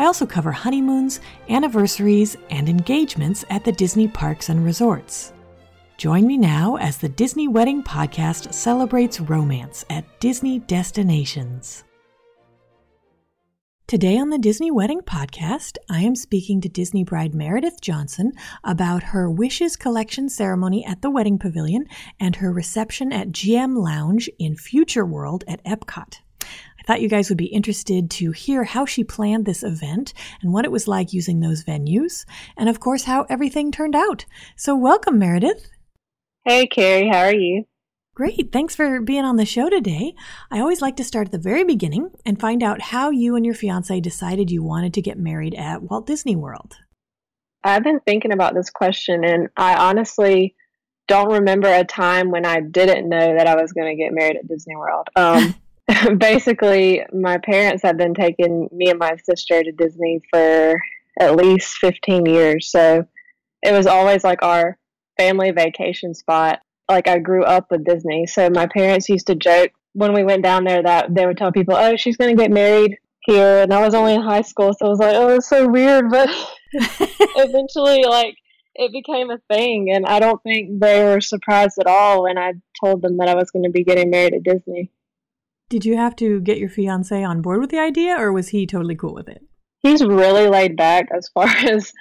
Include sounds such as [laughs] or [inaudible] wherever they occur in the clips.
I also cover honeymoons, anniversaries, and engagements at the Disney parks and resorts. Join me now as the Disney Wedding Podcast celebrates romance at Disney destinations. Today on the Disney Wedding Podcast, I am speaking to Disney bride Meredith Johnson about her Wishes Collection ceremony at the Wedding Pavilion and her reception at GM Lounge in Future World at Epcot. I thought you guys would be interested to hear how she planned this event and what it was like using those venues, and of course, how everything turned out. So, welcome, Meredith. Hey, Carrie, how are you? Great. Thanks for being on the show today. I always like to start at the very beginning and find out how you and your fiance decided you wanted to get married at Walt Disney World. I've been thinking about this question, and I honestly don't remember a time when I didn't know that I was going to get married at Disney World. Um, [laughs] [laughs] basically, my parents have been taking me and my sister to Disney for at least 15 years. So it was always like our family vacation spot. Like I grew up with Disney. So my parents used to joke when we went down there that they would tell people, oh, she's going to get married here. And I was only in high school. So I was like, oh, it's so weird. [laughs] But [laughs] eventually, like, it became a thing. And I don't think they were surprised at all when I told them that I was going to be getting married at Disney. Did you have to get your fiance on board with the idea, or was he totally cool with it? He's really laid back as far [laughs] as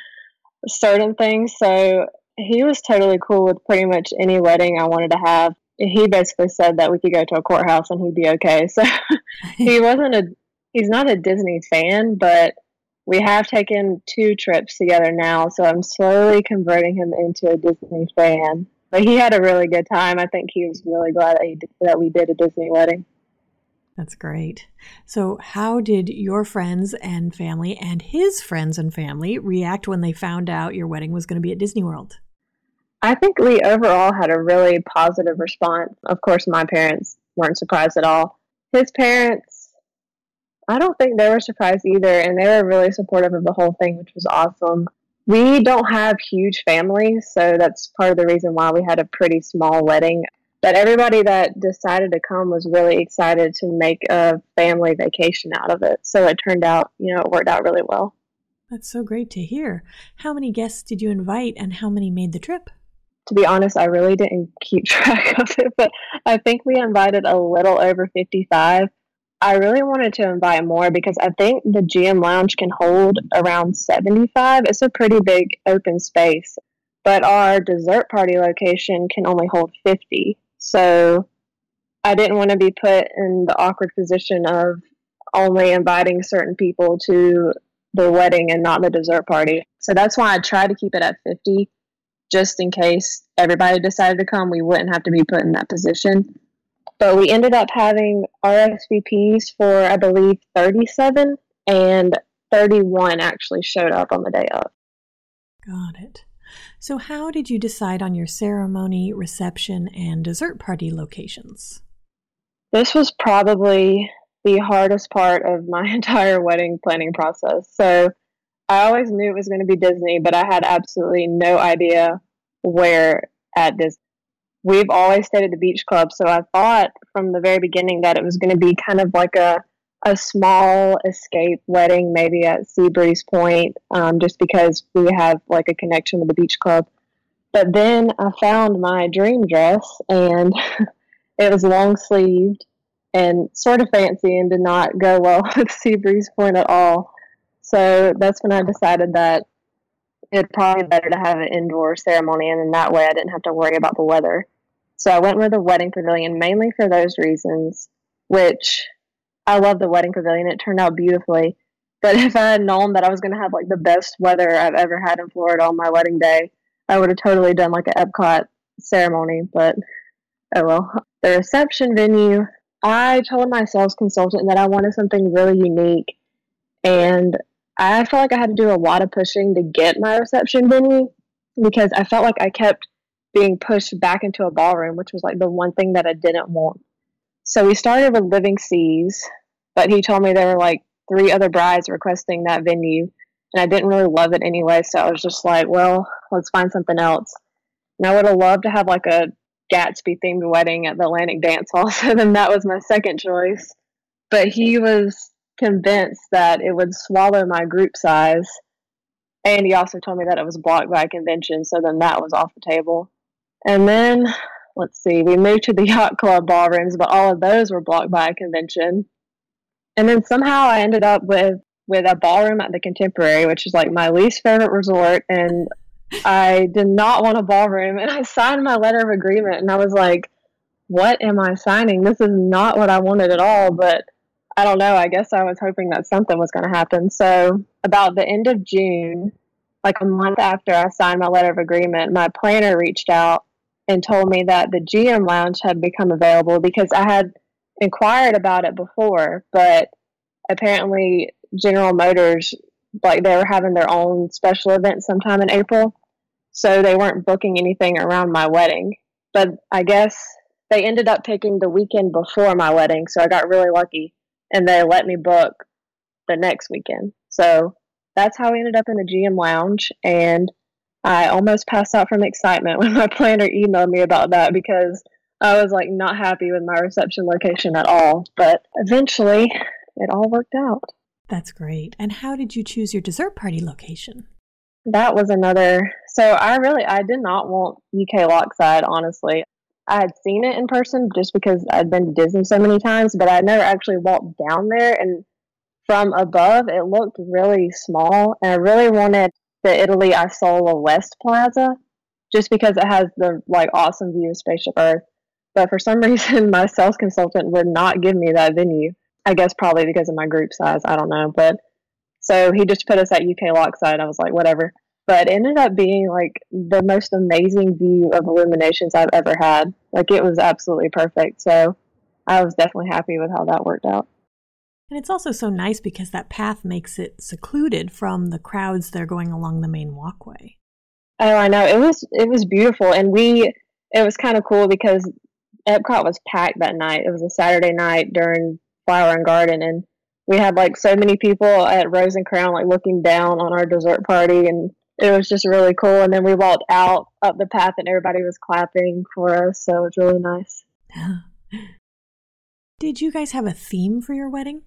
certain things. So he was totally cool with pretty much any wedding I wanted to have. He basically said that we could go to a courthouse and he'd be okay. So [laughs] he [laughs] wasn't a he's not a Disney fan, but we have taken two trips together now, so I'm slowly converting him into a Disney fan. But he had a really good time. I think he was really glad that, he did, that we did a Disney wedding. That's great. So, how did your friends and family and his friends and family react when they found out your wedding was going to be at Disney World? I think we overall had a really positive response. Of course, my parents weren't surprised at all. His parents, I don't think they were surprised either, and they were really supportive of the whole thing, which was awesome. We don't have huge families, so that's part of the reason why we had a pretty small wedding but everybody that decided to come was really excited to make a family vacation out of it. So it turned out, you know, it worked out really well. That's so great to hear. How many guests did you invite and how many made the trip? To be honest, I really didn't [laughs] keep track of it, but I think we invited a little over 55. I really wanted to invite more because I think the GM Lounge can hold around 75. It's a pretty big open space, but our dessert party location can only hold 50. So I didn't want to be put in the awkward position of only inviting certain people to the wedding and not the dessert party. So that's why I tried to keep it at 50 just in case everybody decided to come, we wouldn't have to be put in that position. But we ended up having RSVPs for, I believe, 37, and 31 actually showed up on the day of. Got it. So, how did you decide on your ceremony, reception, and dessert party locations? This was probably the hardest part of my [laughs] entire wedding planning process. So, I always knew it was going to be Disney, but I had absolutely no idea where at Disney. We've always stayed at the beach club, so I thought from the very beginning that it was going to be kind of like a a small escape wedding, maybe at Seabreeze Point, um, just because we have like a connection with the beach club. But then I found my dream dress, and [laughs] it was long sleeved and sort of fancy, and did not go well [laughs] with Seabreeze Point at all. So that's when I decided that it'd probably be better to have an indoor ceremony, and in that way I didn't have to worry about the weather. So I went with a wedding pavilion mainly for those reasons, which I love the wedding pavilion. It turned out beautifully. But if I had known that I was going to have like the best weather I've ever had in Florida on my wedding day, I would have totally done like an Epcot ceremony. But oh well. The reception venue, I told my sales consultant that I wanted something really unique. And I felt like I had to do a lot of pushing to get my reception venue. because I felt like I kept being pushed back into a ballroom, which was like the one thing that I didn't want. So we started with Living Seas, but he told me there were like three other brides requesting that venue, and I didn't really love it anyway. So I was just like, well, let's find something else. And I would have loved to have like a Gatsby themed wedding at the Atlantic Dance Hall. [laughs] So then that was my second choice. But he was convinced that it would swallow my group size. And he also told me that it was blocked by a convention. So then that was off the table. And then, let's see, we moved to the [laughs] yacht club ballrooms, but all of those were blocked by a convention. And then somehow I ended up with with a ballroom at the Contemporary, which is like my least favorite resort, and I did not want a ballroom. And I signed my letter of agreement, and I was like, "What am I signing? This is not what I wanted at all." But I don't know. I guess I was hoping that something was going to happen. So about the end of June, like a month after I signed my letter of agreement, my planner reached out and told me that the GM lounge had become available because I had inquired about it before, but apparently General Motors like they were having their own special event sometime in April. So they weren't booking anything around my wedding. But I guess they ended up picking the weekend before my wedding, so I got really lucky and they let me book the next weekend. So that's how we ended up in the GM lounge and I almost passed out from excitement [laughs] when my planner emailed me about that because I was like not happy with my reception location at all. But eventually, it all worked out. That's great. And how did you choose your dessert party location? That was another. So I really, I did not want UK Lochside, honestly. I had seen it in person just because I'd been to Disney so many times, but I never actually walked down there. And from above, it looked really small. And I really wanted the Italy Isola West Plaza just because it has the like awesome view of Spaceship Earth. But for some [laughs] reason, my sales consultant would not give me that venue. I guess probably because of my group size. I don't know. But so he just put us at UK Lochside. I was like, whatever. But it ended up being like the most amazing view of illuminations I've ever had. Like it was absolutely perfect. So I was definitely happy with how that worked out. And it's also so nice because that path makes it secluded from the crowds that are going along the main walkway. Oh, I know. It was it was beautiful and we it was kind of cool because Epcot was packed that night. It was a Saturday night during Flower and Garden and we had like so many people at Rose and Crown like looking down on our dessert party and it was just really cool and then we walked out up the path and everybody was clapping for us so it was really nice. [gasps] Did you guys have a theme for your wedding?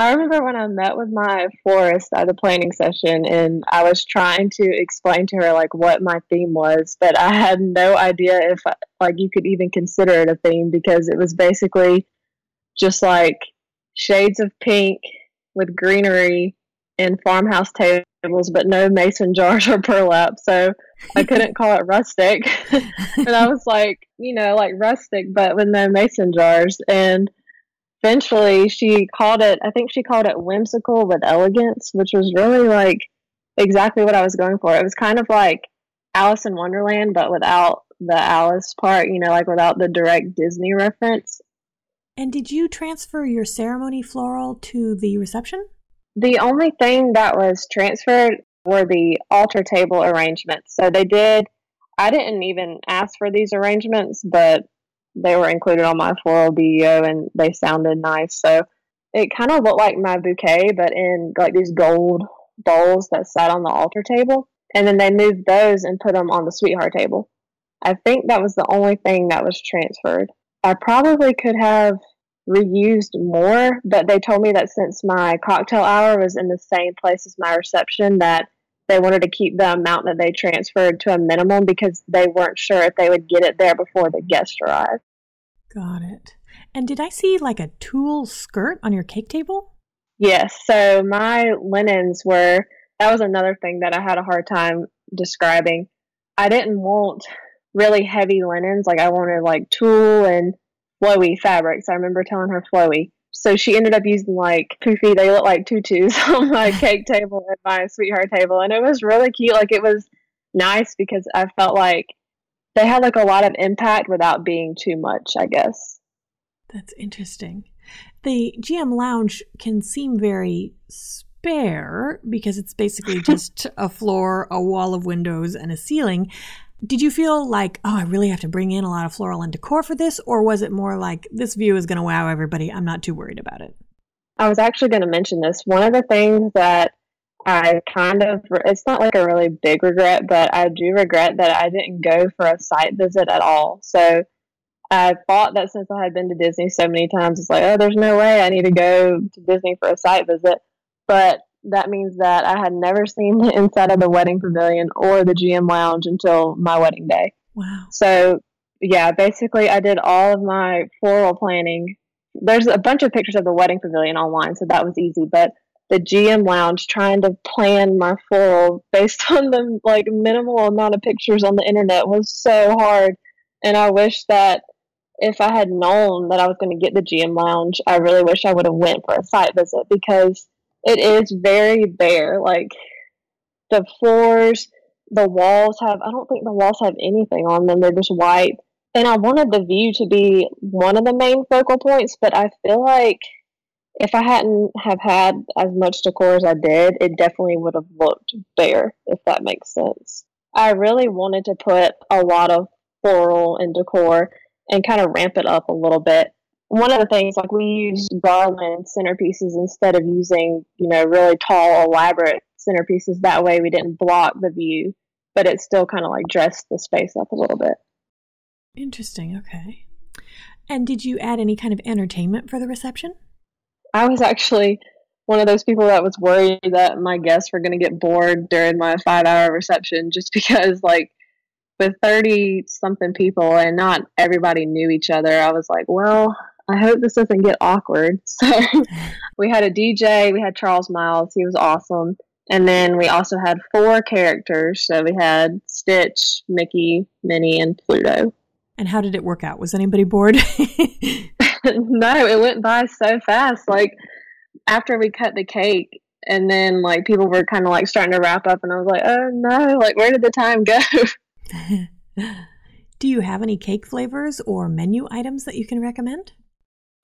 I remember when I met with my florist at the planning session and I was trying to explain to her like what my theme was, but I had no idea if like you could even consider it a theme because it was basically just like shades of pink with greenery and farmhouse tables, but no mason jars or burlap. So I couldn't call it rustic. [laughs] and I was like, you know, like rustic, but with no mason jars. And eventually she called it i think she called it whimsical with elegance which was really like exactly what i was going for. It was kind of like alice in wonderland but without the alice part you know like without the direct disney reference. And did you transfer your ceremony floral to the reception? The only thing that was transferred were the altar table arrangements. So they did i didn't even ask for these arrangements but they were included on my floral BEO and they sounded nice. So it kind of looked like my bouquet, but in like these gold bowls that sat on the altar table. And then they moved those and put them on the sweetheart table. I think that was the only thing that was transferred. I probably could have reused more, but they told me that since my cocktail hour was in the same place as my reception, that they wanted to keep the amount that they transferred to a minimum because they weren't sure if they would get it there before the guests arrived. Got it. And did I see like a tulle skirt on your cake table? Yes. So my linens were, that was another thing that I had a hard time describing. I didn't want really heavy linens. Like I wanted like tulle and flowy fabrics. I remember telling her flowy. So she ended up using like poofy, they look like tutus [laughs] on my [laughs] cake table and my sweetheart table. And it was really cute. Like it was nice because I felt like they had like a lot of impact without being too much, I guess. That's interesting. The GM Lounge can seem very spare because it's basically [laughs] just a floor, a wall of windows, and a ceiling. Did you feel like, oh, I really have to bring in a lot of floral and decor for this? Or was it more like, this view is going to wow everybody? I'm not too worried about it? I was actually going to mention this. One of the things that I kind of, it's not like a really big regret, but I do regret that I didn't go for a site visit at all. So I thought that since I had been to Disney so many times, it's like, oh, there's no way I need to go to Disney for a site visit. But that means that I had never seen the inside of the wedding pavilion or the GM lounge until my wedding day. Wow. So, yeah, basically, I did all of my floral planning. There's a bunch of pictures of the wedding pavilion online, so that was easy. But the GM lounge, trying to plan my floral based [laughs] on the like minimal amount of pictures on the internet was so hard. And I wish that if I had known that I was going to get the GM lounge, I really wish I would have went for a site visit because it is very bare. Like the floors, the walls have, I don't think the walls have anything on them. They're just white. And I wanted the view to be one of the main focal points, but I feel like if I hadn't have had as much decor as I did, it definitely would have looked bare, if that makes sense. I really wanted to put a lot of floral and decor and kind of ramp it up a little bit. One of the things, like we used garland centerpieces instead of using, you know, really tall, elaborate centerpieces. That way we didn't block the view, but it still kind of like dressed the space up a little bit. Interesting. Okay. And did you add any kind of entertainment for the reception? I was actually one of those people that was worried that my guests were going to get bored during my five hour reception [laughs] just because, like, with 30 something people and not everybody knew each other, I was like, well, I hope this doesn't get awkward. [laughs] So we had a DJ, we had Charles Miles, he was awesome. And then we also had four characters. So we had Stitch, Mickey, Minnie, and Pluto. And how did it work out? Was anybody bored? [laughs] [laughs] no, it went by so fast. Like after we cut the cake, and then like people were kind of like starting to wrap up, and I was like, oh no, like where did the time go? [laughs] Do you have any cake flavors or menu items that you can recommend?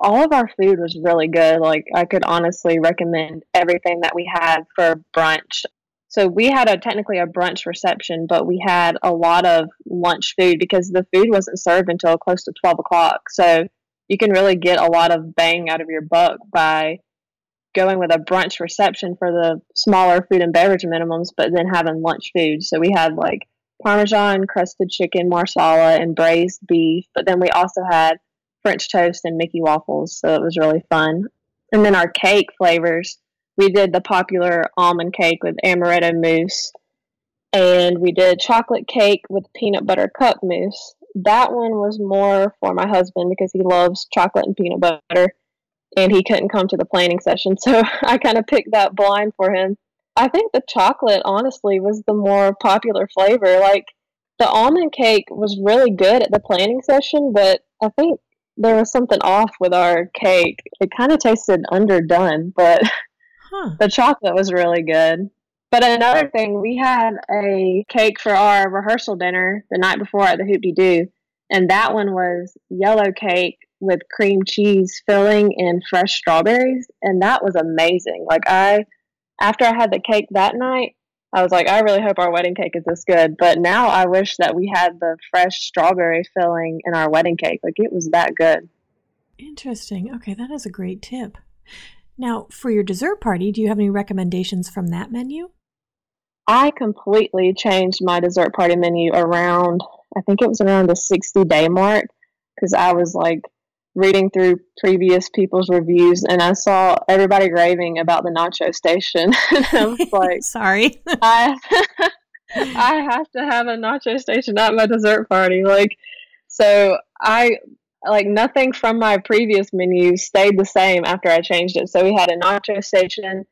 All of our food was really good. Like, I could honestly recommend everything that we had for brunch. So, we had a technically a brunch reception, but we had a lot of lunch food because the food wasn't served until close to 12 o'clock. So, you can really get a lot of bang out of your buck by going with a brunch reception for the smaller food and beverage minimums, but then having lunch food. So, we had like Parmesan crusted chicken, marsala, and braised beef. But then we also had French toast and Mickey waffles, so it was really fun. And then our cake flavors, we did the popular almond cake with amaretto mousse, and we did chocolate cake with peanut butter cup mousse. That one was more for my husband because he loves chocolate and peanut butter, and he couldn't come to the planning session, [laughs] so I kind of picked that blind for him. I think the chocolate, honestly, was the more popular flavor. Like the almond cake was really good at the planning session, but I think there was something off with our cake. It kind of tasted underdone, but huh. [laughs] the chocolate was really good. But another thing, we had a cake for our rehearsal dinner the night before at the Hoop Doo, and that one was yellow cake with cream cheese filling and fresh strawberries, and that was amazing. Like I after I had the cake that night, I was like, I really hope our wedding cake is this good. But now I wish that we had the fresh strawberry filling in our wedding cake. Like it was that good. Interesting. Okay, that is a great tip. Now, for your dessert party, do you have any recommendations from that menu? I completely changed my dessert party menu around, I think it was around the 60 day mark because I was like, reading through previous people's reviews and I saw everybody raving about the nacho station. [laughs] I was like, [laughs] sorry. I [laughs] I have to have a nacho station at my dessert party. Like so I like nothing from my previous menu stayed the same after I changed it. So we had a nacho station,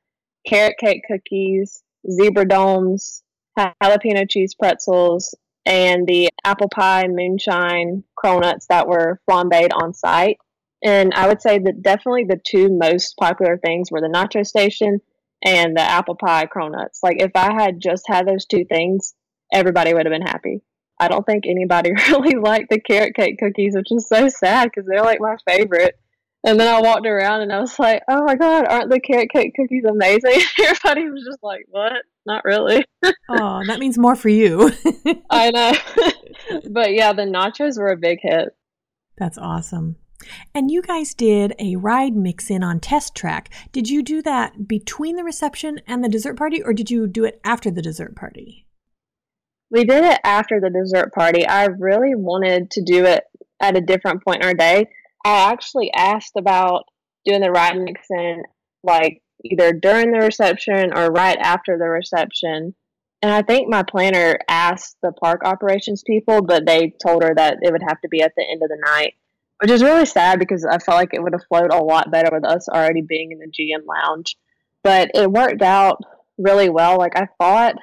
carrot cake cookies, zebra domes, jalapeno cheese pretzels, and the apple pie moonshine cronuts that were flambéed on site. And I would say that definitely the two most popular things were the nacho station and the apple pie cronuts. Like if I had just had those two things, everybody would have been happy. I don't think anybody [laughs] really liked the carrot cake cookies, which is so sad because they're like my favorite. And then I walked around and I was like, oh my God, aren't the carrot cake cookies amazing? [laughs] Everybody was just like, what? Not really. [laughs] oh, that means more for you. [laughs] I know. but yeah, the nachos were a big hit. That's awesome. And you guys did a ride mix in on test track. Did you do that between the reception and the dessert party, or did you do it after the dessert party? We did it after the dessert party. I really wanted to do it at a different point in our day. I actually asked about doing the ride mix in like either during the reception or right after the reception. And I think my planner asked the park operations people, but they told her that it would have to be at the end of the night which is really sad because I felt like it would have flowed a lot better with us already being in the GM lounge. But it worked out really well. Like I thought,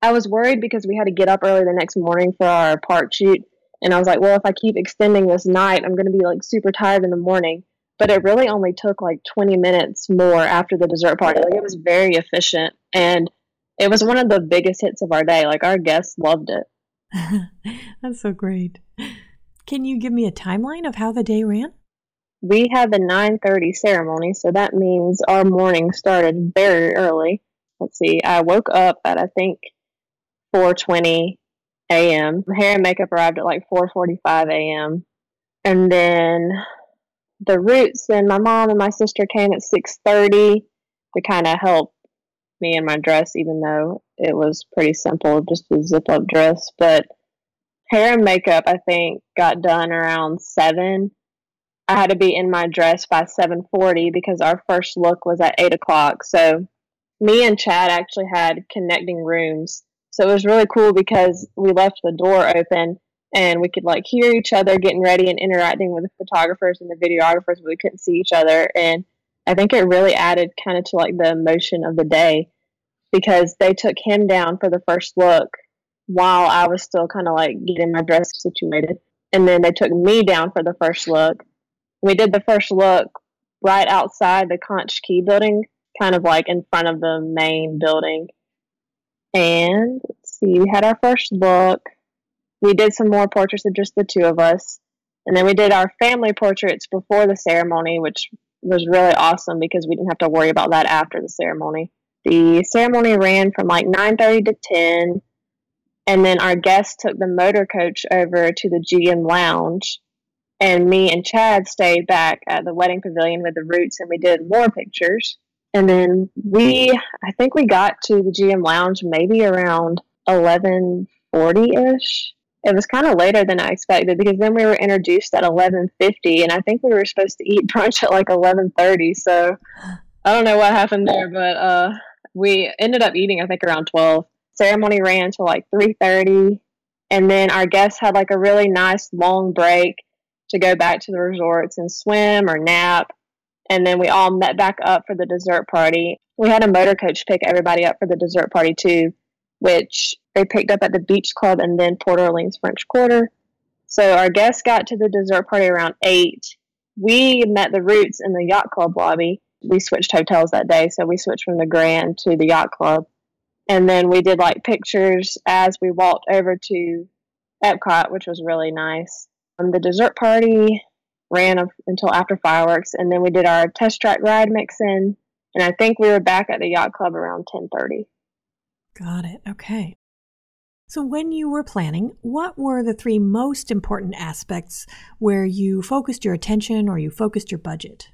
I was worried because we had to get up early the next morning for our park shoot. And I was like, well, if I keep extending this night, I'm going to be like super tired in the morning. But it really only took like 20 minutes more after the dessert party. Like it was very efficient. And it was one of the biggest hits of our day. Like our guests loved it. [laughs] That's so great. Can you give me a timeline of how the day ran? We had the 9:30 ceremony, so that means our morning started very early. Let's see. I woke up at I think 4:20 a.m. Hair and makeup arrived at like 4:45 a.m. And then the roots and my mom and my sister came at 6:30 to kind of help me in my dress even though it was pretty simple just a zip up dress but hair and makeup i think got done around 7 i had to be in my dress by 7.40 because our first look was at 8 o'clock so me and chad actually had connecting rooms so it was really cool because we left the door open and we could like hear each other getting ready and interacting with the photographers and the videographers but we couldn't see each other and i think it really added kind of to like the emotion of the day because they took him down for the first look while I was still kind of like getting my dress situated. And then they took me down for the first look. We did the first look right outside the Conch Key building, kind of like in front of the main building. And let's see, we had our first look. We did some more portraits of just the two of us. And then we did our family portraits before the ceremony, which was really awesome because we didn't have to worry about that after the ceremony. The ceremony ran from like 9:30 to 10 and then our guests took the motor coach over to the GM lounge. And me and Chad stayed back at the wedding pavilion with the roots and we did more pictures. And then we, I think we got to the GM lounge maybe around 1140 ish. It was kind of later than I expected because then we were introduced at 1150 and I think we were supposed to eat [laughs] brunch at like 1130. So I don't know what happened there, but uh, we ended up eating, I think, around 12 ceremony ran till like 3.30 and then our guests had like a really nice long break to go back to the resorts and swim or nap and then we all met back up for the dessert party. We had a motor coach pick everybody up for the dessert party too which they picked up at the beach club and then port orleans french quarter. So our guests got to the dessert party around 8 we met the roots in the yacht club lobby. We switched hotels that day so we switched from the grand to the yacht club. And then we did like pictures as we walked over to Epcot, which was really nice. Um, the dessert party ran until after fireworks, and then we did our test track ride mix in, and I think we were back at the yacht club around ten thirty. Got it. Okay. So, when you were planning, what were the three most important aspects where you focused your attention or you focused your budget?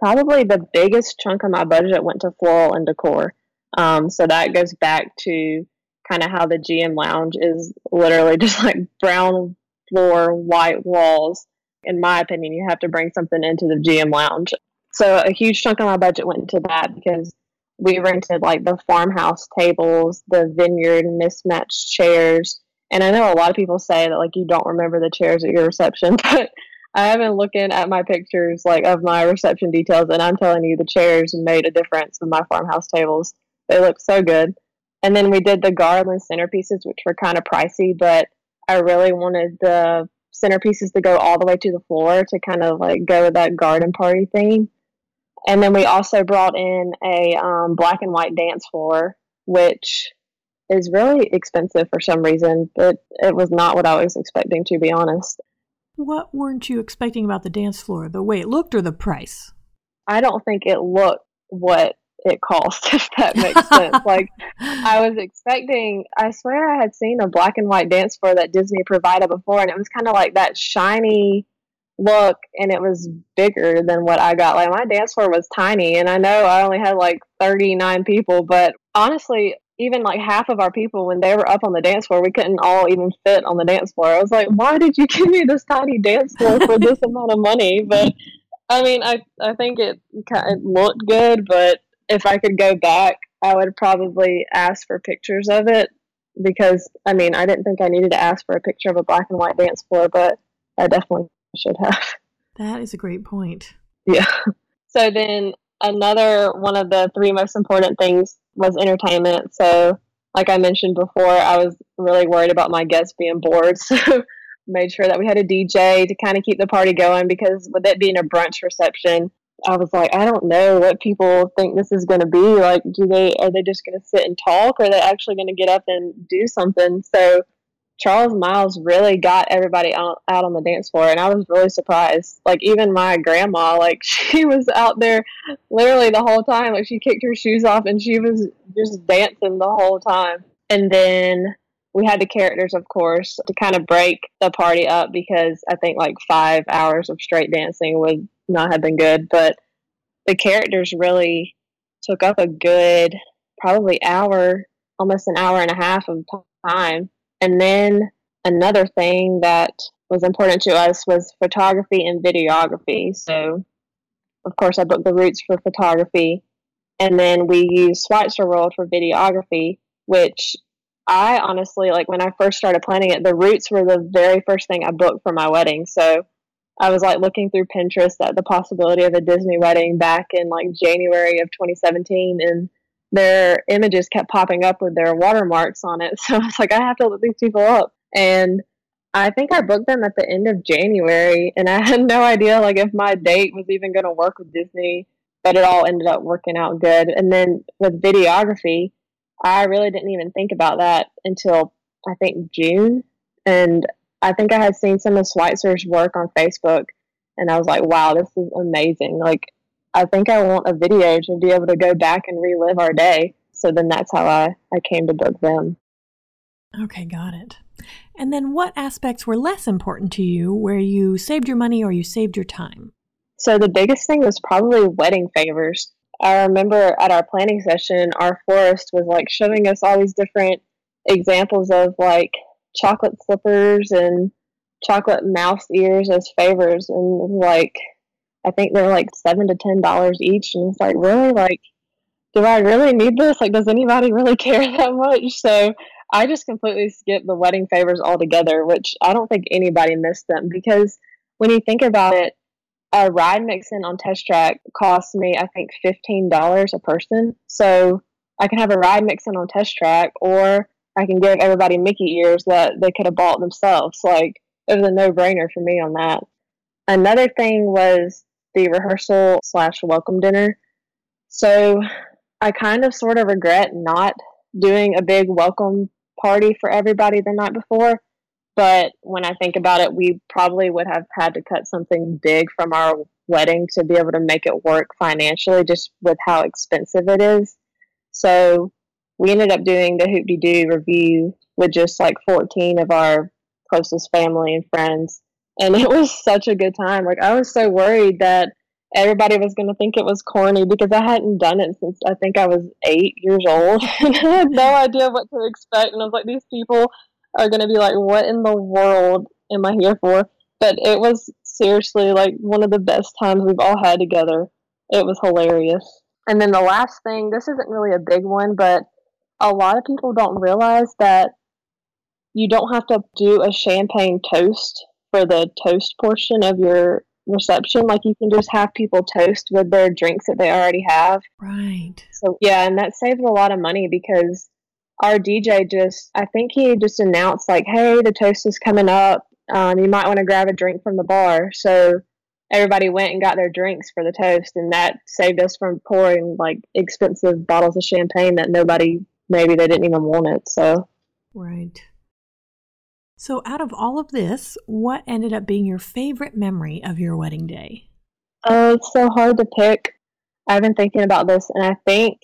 Probably the biggest chunk of my budget went to floral and decor. Um, so that goes back to kind of how the GM lounge is literally [laughs] just like brown floor, white walls. In my opinion, you have to bring something into the GM lounge. So a huge chunk of my budget went into that because we rented like the farmhouse tables, the vineyard mismatched chairs. And I know a lot of people say that like you don't remember the chairs at your reception, [laughs] but I have been looking at my pictures like of my reception details and I'm telling you the chairs made a difference with my farmhouse tables. They look so good. And then we did the garland centerpieces, which were kind of pricey, but I really wanted the centerpieces to go all the way to the floor to kind of like go with that garden party theme. And then we also brought in a um, black and white dance floor, which is really expensive for some reason, but it was not what I was expecting, to be honest. What weren't you expecting about the dance floor? The way it looked or the price? I don't think it looked what it cost, [laughs] if that [laughs] makes sense. like I was expecting I swear I had seen a black and white dance floor that Disney provided before and it was kinda like that shiny look and it was bigger than what I got. Like my dance floor was tiny and I know I only had like 39 people, but honestly, even like half of our people when they were up on the dance floor, we couldn't all even fit on the dance floor. I was like, why did you [laughs] give me this tiny dance floor for this amount of money? But I mean, I I think it it looked good, but if I could go back, I would probably ask for pictures of it because I mean, I didn't think I needed to ask for a picture of a black and white dance floor, but I definitely should have. [laughs] That is a great point. Yeah. So then another one of the three most important things was entertainment. So, like I mentioned before, I was really worried about my guests being bored. [laughs] So, made sure that we had a DJ to kind of keep the party going because with it being a brunch reception, I was like, I don't know what people think this is going to be. Like, do they are they just going to sit and talk, or are they actually going to get up and do something? So, Charles Miles really got everybody out, out on the dance floor, and I was really surprised. Like even my grandma, like [laughs] she was out there literally the whole time. Like she kicked her shoes off and she was just dancing the whole time. And then we had the characters, of course, to kind of break the party up because I think like five hours of straight dancing would not have been good. But the characters really took up a good probably hour, almost an hour and a half of time and then another thing that was important to us was photography and videography. So, of course, I booked the Roots for photography, and then we used Schweitzer World for videography, which I honestly like when I first started planning it. The Roots were the very first thing I booked for my wedding. So I was like looking through Pinterest at the possibility of a Disney wedding back in like January of 2017, and their images kept popping up with their watermarks on it. [laughs] So I was like, I have to look these people up. And I think I booked them at the end of January, and I [laughs] had no idea like if my date was even going to work with Disney. But it all ended up working out good. And then with videography, I really didn't even think about that until I think June. And I think I had seen some of Schweitzer's work on Facebook, and I was like, wow, this is amazing. Like, I think I want a video to be able to go back and relive our day. So then that's how I, I came to book them. Okay, got it. And then what aspects were less important to you where you saved your money or you saved your time? So the biggest thing was probably wedding favors. I remember at our planning session, our florist was like showing us all these different examples of like chocolate slippers and chocolate mouse ears as favors and like I think they're like seven to ten dollars each, and it's like really like, do I really need this? Like, does anybody really [laughs] care that much? So I just completely skipped the wedding favors altogether, which I don't think anybody missed them because when you think about it, a ride mixin on test track costs me I think fifteen dollars a person. So I can have a ride mixin on test track, or I can give everybody Mickey ears that they could have bought themselves. Like it was a no brainer for me on that. Another thing was the rehearsal slash welcome dinner. So I kind of sort of regret not doing a big welcome party for everybody the night before. But when I think about it, we probably would have had to cut something big from our wedding to be able to make it work financially, just with how expensive it is. So we ended up doing the Hoop-Dee-Doo Revue with just like 14 of our closest family and friends and it was such a good time. Like I was so worried that everybody was going to think it was corny because I hadn't done it since I think I was eight years old, [laughs] and I had no idea what to expect. And I was like, these people are going to be like, what in the world am I here for? But it was seriously like one of the best times we've all had together. It was hilarious. And then the last thing, this isn't really a big one, but a lot of people don't realize that you don't have to do a champagne toast for the toast portion of your reception. Like you can just have people toast with their drinks that they already have. Right. So yeah, and that saves a lot of money because our DJ just I think he just announced like, hey, the toast is coming up. Um, you might want to grab a drink from the bar. So everybody went and got their drinks for the toast and that saved us from pouring like expensive bottles of champagne that nobody maybe they didn't even want it. So Right. So, out of all of this, what ended up being your favorite memory of your wedding day? Oh, it's so hard to pick. I've been thinking about this, and I think,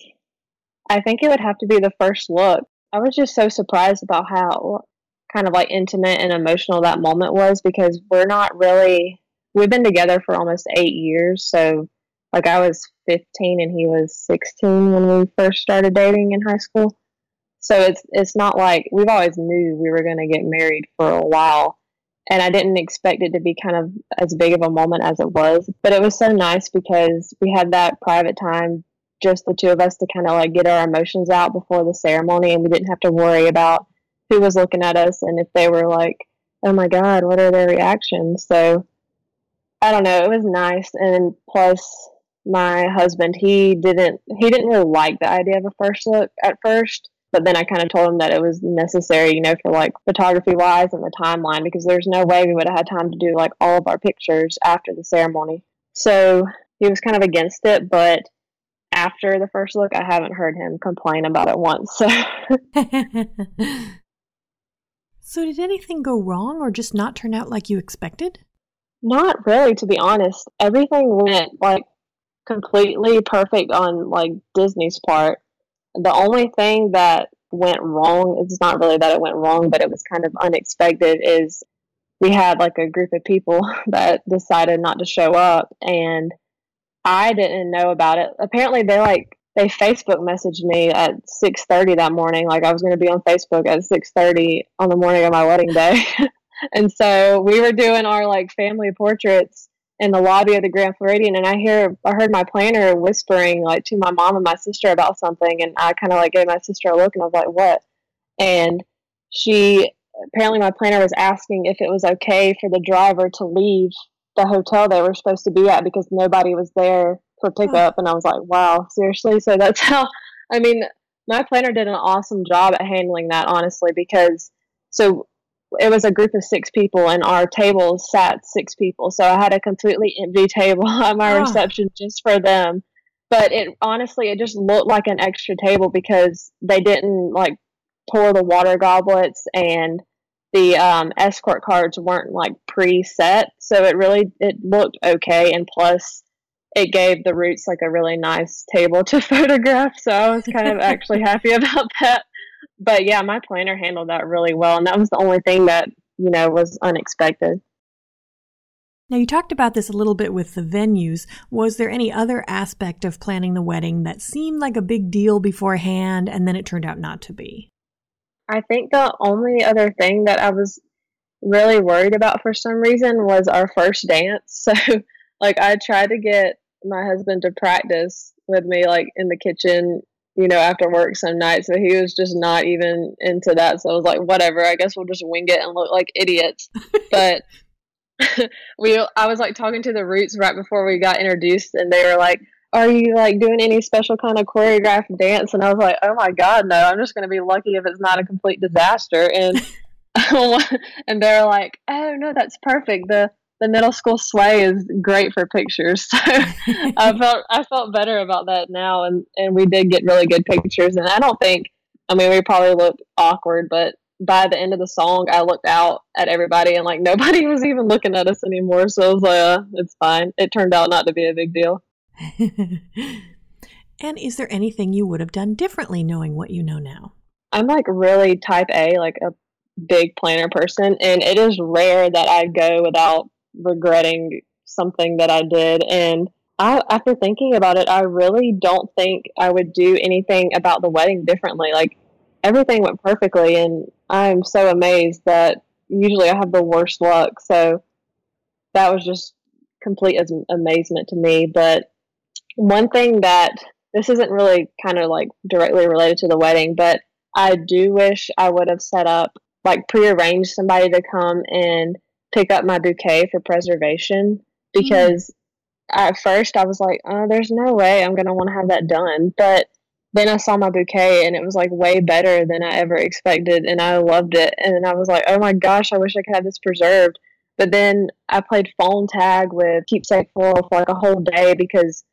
I think it would have to be the first look. I was just so surprised about how kind of like intimate and emotional that moment was because we're not really we've been together for almost eight years. So like i was 15 and he was 16 when we first started dating in high school. So it's it's not like we've always knew we were going to get married for a while. And i didn't expect it to be kind of as big of a moment as it was. But it was so nice because we had that private time just the two of us to kind of like get our emotions out before the ceremony and we didn't have to worry about who was looking at us and if they were like, oh my God, what are their reactions? So I don't know. It was nice. And plus, my husband, he didn't, he didn't really like the idea of a first look at first. But then I kind of told him that it was necessary, you know, for like photography wise and the timeline because there's no way we would have had time to do like all of our pictures after the ceremony. So he was kind of against it, but after the first look, I haven't heard him complain about it once. So [laughs] So, did anything go wrong or just not turn out like you expected? Not really, to be honest. Everything went like completely perfect on like Disney's part. The only thing that went wrong, it's not really that it went wrong, but it was kind of unexpected, is we had like a group of people [laughs] that decided not to show up and I didn't know about it. Apparently they like they Facebook messaged me at 6:30 that morning like I was going to be on Facebook at 6:30 on the morning of my wedding day. [laughs] and so we were doing our like family portraits in the lobby of the Grand Floridian and I hear I heard my planner whispering like to my mom and my sister about something and I kind of like gave my sister a look and I was like what? And she apparently my planner was asking if it was okay for the driver to leave the hotel they were supposed to be at because nobody was there for pickup, and I was like, wow, seriously. So that's [laughs] how. I mean, my planner did an awesome job at handling that, honestly, because so it was a group of six people, and our table sat six people. So I had a completely empty [laughs] table at my oh. reception just for them. But it honestly, it just looked like an extra table because they didn't like pour the water goblets and the um, escort cards weren't like pre-set so it really it looked okay and plus it gave the roots like a really nice table to [laughs] photograph. So I was kind of [laughs] actually happy about that. But yeah, my planner handled that really well. And that was the only thing that, you know, was unexpected. Now, you talked about this a little bit with the venues. Was there any other aspect of planning the wedding that seemed like a big deal beforehand and then it turned out not to be? I think the only other thing that I was really worried about for some reason was our first dance. [laughs] So, like, I tried to get my husband to practice with me like in the kitchen you know after work some nights so he was just not even into that so i was like whatever i guess we'll just wing it and look like idiots [laughs] but [laughs] we i was like talking to the roots right before we got introduced and they were like are you like doing any special kind of choreographed dance and i was like oh my god no i'm just going to be lucky if it's not a complete disaster and [laughs] and they're like oh no that's perfect the the middle school sway is great for pictures. [laughs] So I [laughs] felt I felt better about that now, and and we did get really good pictures. And I don't think, I mean, we probably looked awkward, but by the end of the song, I looked out at everybody, and like nobody was even looking at us anymore. So I was like, uh, it's fine. It turned out not to be a big deal. [laughs] and is there anything you would have done differently, knowing what you know now? I'm like really type A, like a big planner person, and it is rare that I go without regretting something that I did. And I, after thinking about it, I really don't think I would do anything about the wedding differently. Like everything went perfectly, and I'm so amazed that usually I have the worst luck. So that was just complete amazement to me. But one thing that this isn't really kind of like directly related to the wedding, but I do wish I would have set up like prearranged somebody to come and pick up my bouquet for preservation because mm. at first I was like, oh, there's no way I'm going to want to have that done. But then I saw my bouquet and it was like way better than I ever expected and I loved it. And I was like, oh my gosh, I wish I could have this preserved. But then I played phone tag with Keepsake Floral for like a whole day because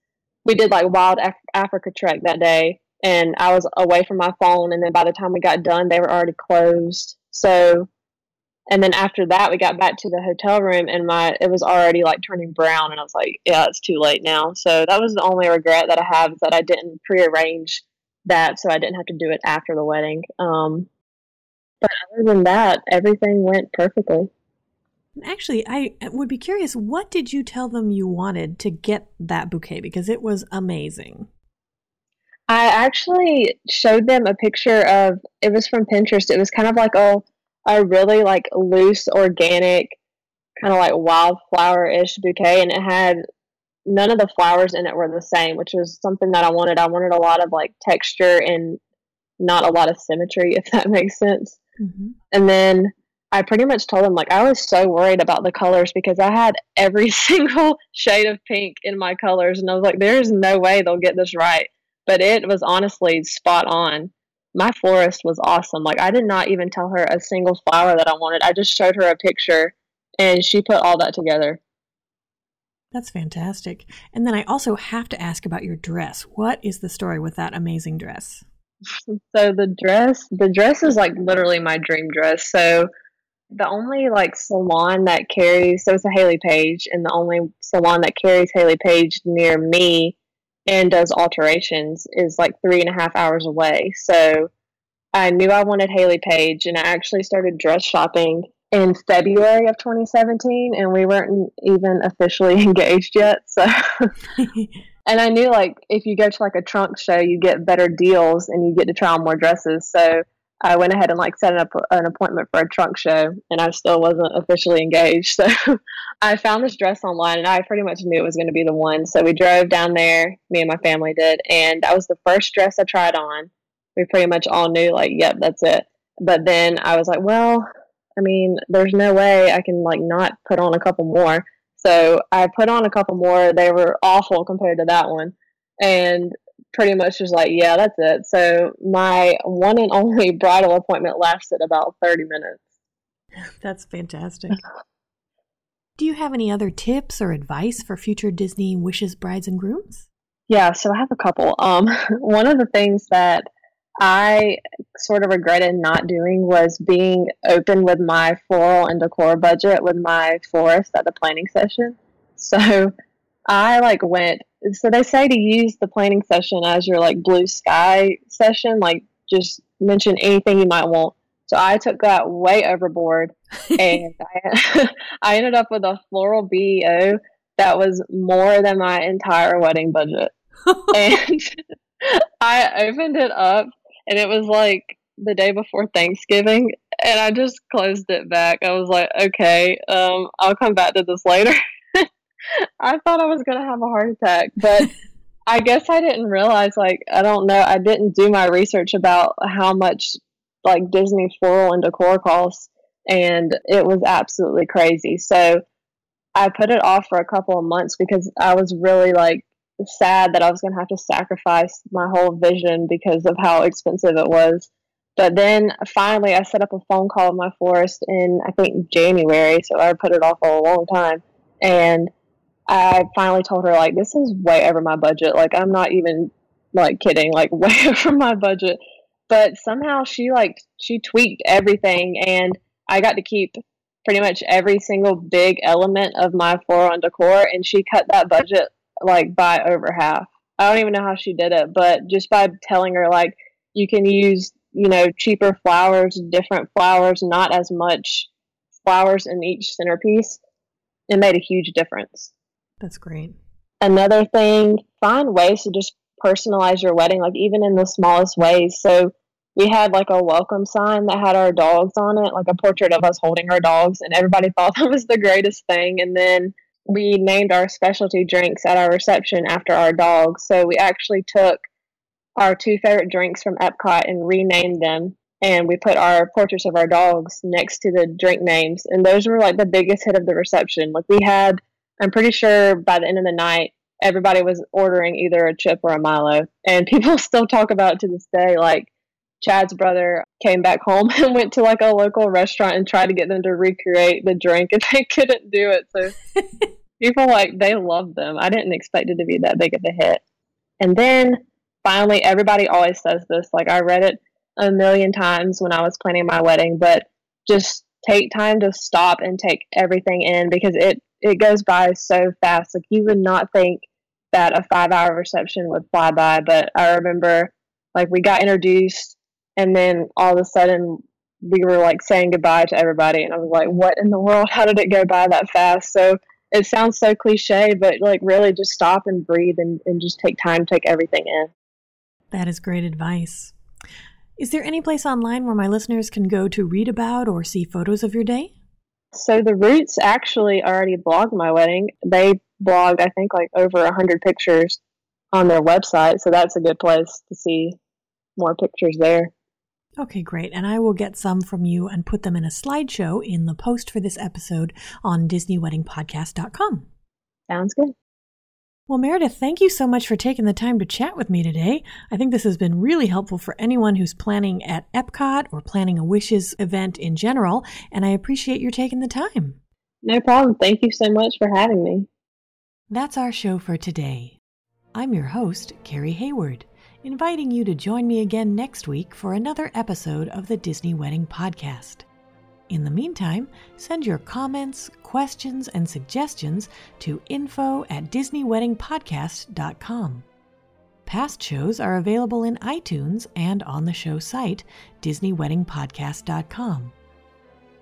we did like Wild Af- Africa Trek that day and I was away from my phone. And then by the time we got done, they were already closed. So And then after that, we got back to the hotel room, and my it was already like turning brown, and I was like, "Yeah, it's too late now." So that was the only regret that I have is that I didn't prearrange that, so I didn't have to do it after the wedding. Um, but other than that, everything went perfectly. Actually, I would be curious. What did you tell them you wanted to get that bouquet? Because it was amazing. I actually showed them a picture of it was from Pinterest. It was kind of like a a really like loose, organic, kind of like wildflower ish bouquet, and it had none of the flowers in it were the same, which was something that I wanted. I wanted a lot of like texture and not a lot of symmetry, [laughs] if that makes sense. Mm-hmm. And then I pretty much told them like I was so worried about the colors because I had every [laughs] single shade of pink in my colors, and I was like, "There's no way they'll get this right." But it was honestly spot on my florist was awesome. Like I did not even tell her a single flower that I wanted. I just showed her a picture and she put all that together. That's fantastic. And then I also have to ask about your dress. What is the story with that amazing dress? [laughs] So the dress, the dress is like literally my dream dress. So the only like salon that carries, so it's a Hayley Paige, and the only salon that carries Hayley Paige near me and does alterations is like three and a half hours away. So I knew I wanted Hayley Paige, and I actually started dress shopping in February of 2017, and we weren't even officially [laughs] engaged yet. So, [laughs] and I knew like if you go to like a trunk show, you get better deals and you get to try on more dresses. So I went ahead and like set up an appointment for a trunk show, and I still wasn't officially engaged. [laughs] So I found this dress online, and I pretty much knew it was going to be the one. So we drove down there, me and my family did, and that was the first dress I tried on. We pretty much all knew, like, yep, that's it. But then I was like, well, I mean, there's no way I can like not put on a couple more. So I put on a couple more. They were awful compared to that one. And pretty much was like, yeah, that's it. So my one and only [laughs] bridal appointment lasted about 30 minutes. That's fantastic. Do you have any other tips or advice for future Disney wishes brides and grooms? Yeah, so I have a couple. Um, [laughs] one of the things that I sort of regretted not doing was being open with my floral and decor budget with my florist at the planning session. So I like went so they say to use the planning session as your like blue sky session, like just mention anything you might want. So I took that way overboard, [laughs] and I, [laughs] I ended up with a floral BEO that was more than my entire wedding budget. [laughs] and I opened it up, and it was like the day before Thanksgiving, and I just closed it back. I was like, okay, um, I'll come back to this later. I thought I was going to have a heart attack, but I guess I didn't realize, like, I don't know, I didn't do my research about how much, like, Disney floral and decor costs, and it was absolutely crazy. So I put it off for a couple of months because I was really, like, sad that I was going to have to sacrifice my whole vision because of how expensive it was. But then finally, I set up a phone call with my florist in, I think, January. So I put it off for a long time. And I finally told her like this is way over my budget. Like I'm not even like kidding, like [laughs] way over my budget. But somehow she like she tweaked everything and I got to keep pretty much every single big element of my floral and decor and she cut that budget like by over half. I don't even know how she did it, but just by telling her like you can use, you know, cheaper flowers, different flowers, not as much flowers in each centerpiece, it made a huge difference. That's great. Another thing, find ways to just personalize your wedding, like even in the smallest ways. So we had like a welcome sign that had our dogs on it, like a portrait of us holding our dogs, and everybody [laughs] thought that was the greatest thing. And then we named our specialty drinks at our reception after our dogs. So we actually took our two favorite drinks from Epcot and renamed them. And we put our portraits of our dogs next to the drink names. And those were like the biggest hit of the reception. Like we had I'm pretty sure by the end of the night, everybody was ordering either a chip or a Milo. And [laughs] people still talk about it to this day. Like Chad's brother came back home [laughs] and went to like a local restaurant and tried to get them to recreate the drink, and [laughs] they couldn't do it. So people like they loved them. I didn't expect it to be that big of a hit. And then finally, everybody always says this. Like I read it a million times when I was planning my wedding, but just take time to stop and take everything in because it it goes by so fast. Like you would not think that a five hour reception would fly by, but I remember like we got introduced and then all of a sudden we were like saying goodbye to everybody and I was like, What in the world? How did it go by that fast? So it sounds so cliche, but like really just stop and breathe and, and just take time, take everything in. That is great advice. Is there any place online where my listeners can go to read about or see photos of your day? So the Roots actually already blogged my wedding. They blogged, I think, like over a hundred pictures on their website. So that's a good place to see more pictures there. Okay, great. And I will get some from you and put them in a slideshow in the post for this episode on DisneyWeddingPodcast.com. Sounds good. Well, Meredith, thank you so much for taking the time to chat with me today. I think this has been really helpful for anyone who's planning at Epcot or planning a Wishes event in general, and I appreciate your taking the time. No problem. Thank you so much for having me. That's our show for today. I'm your host, Carrie Hayward, inviting you to join me again next week for another episode of the Disney Wedding Podcast. In the meantime, send your comments, questions, and suggestions to info at DisneyWeddingPodcast.com. Past shows are available in iTunes and on the show site, DisneyWeddingPodcast.com.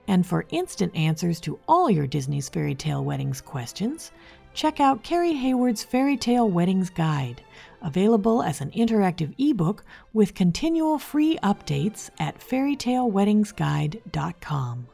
And for instant answers to all your Disney's Fairy Tale Weddings questions, check out Carrie Hayward's Fairy Tale Weddings Guide, available as an interactive ebook with continual free updates at fairytaleweddingsguide.com.